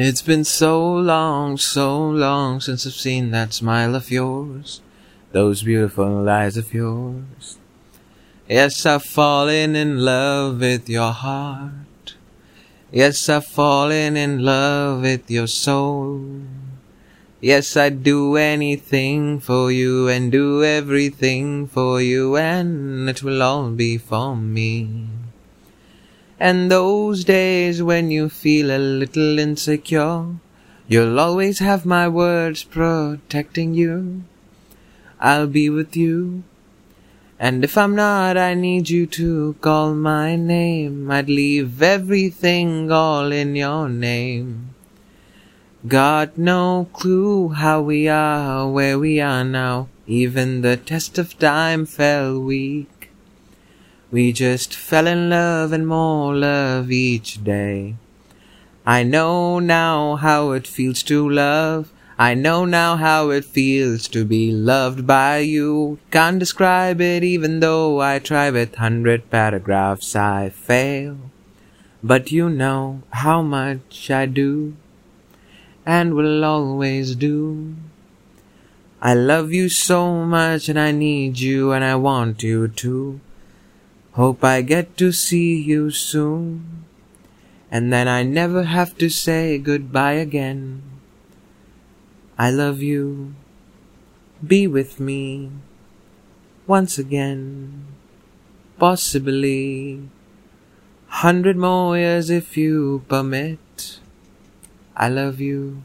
It's been so long, so long since I've seen that smile of yours, those beautiful eyes of yours. Yes, I've fallen in love with your heart. Yes, I've fallen in love with your soul. Yes, I'd do anything for you and do everything for you, and it will all be for me. And those days when you feel a little insecure, you'll always have my words protecting you. I'll be with you. And if I'm not, I need you to call my name. I'd leave everything all in your name. Got no clue how we are where we are now. Even the test of time fell weak. We just fell in love and more love each day. I know now how it feels to love. I know now how it feels to be loved by you. Can't describe it even though I try with hundred paragraphs I fail. But you know how much I do and will always do. I love you so much and I need you and I want you to. Hope I get to see you soon. And then I never have to say goodbye again. I love you. Be with me once again. Possibly hundred more years if you permit. I love you.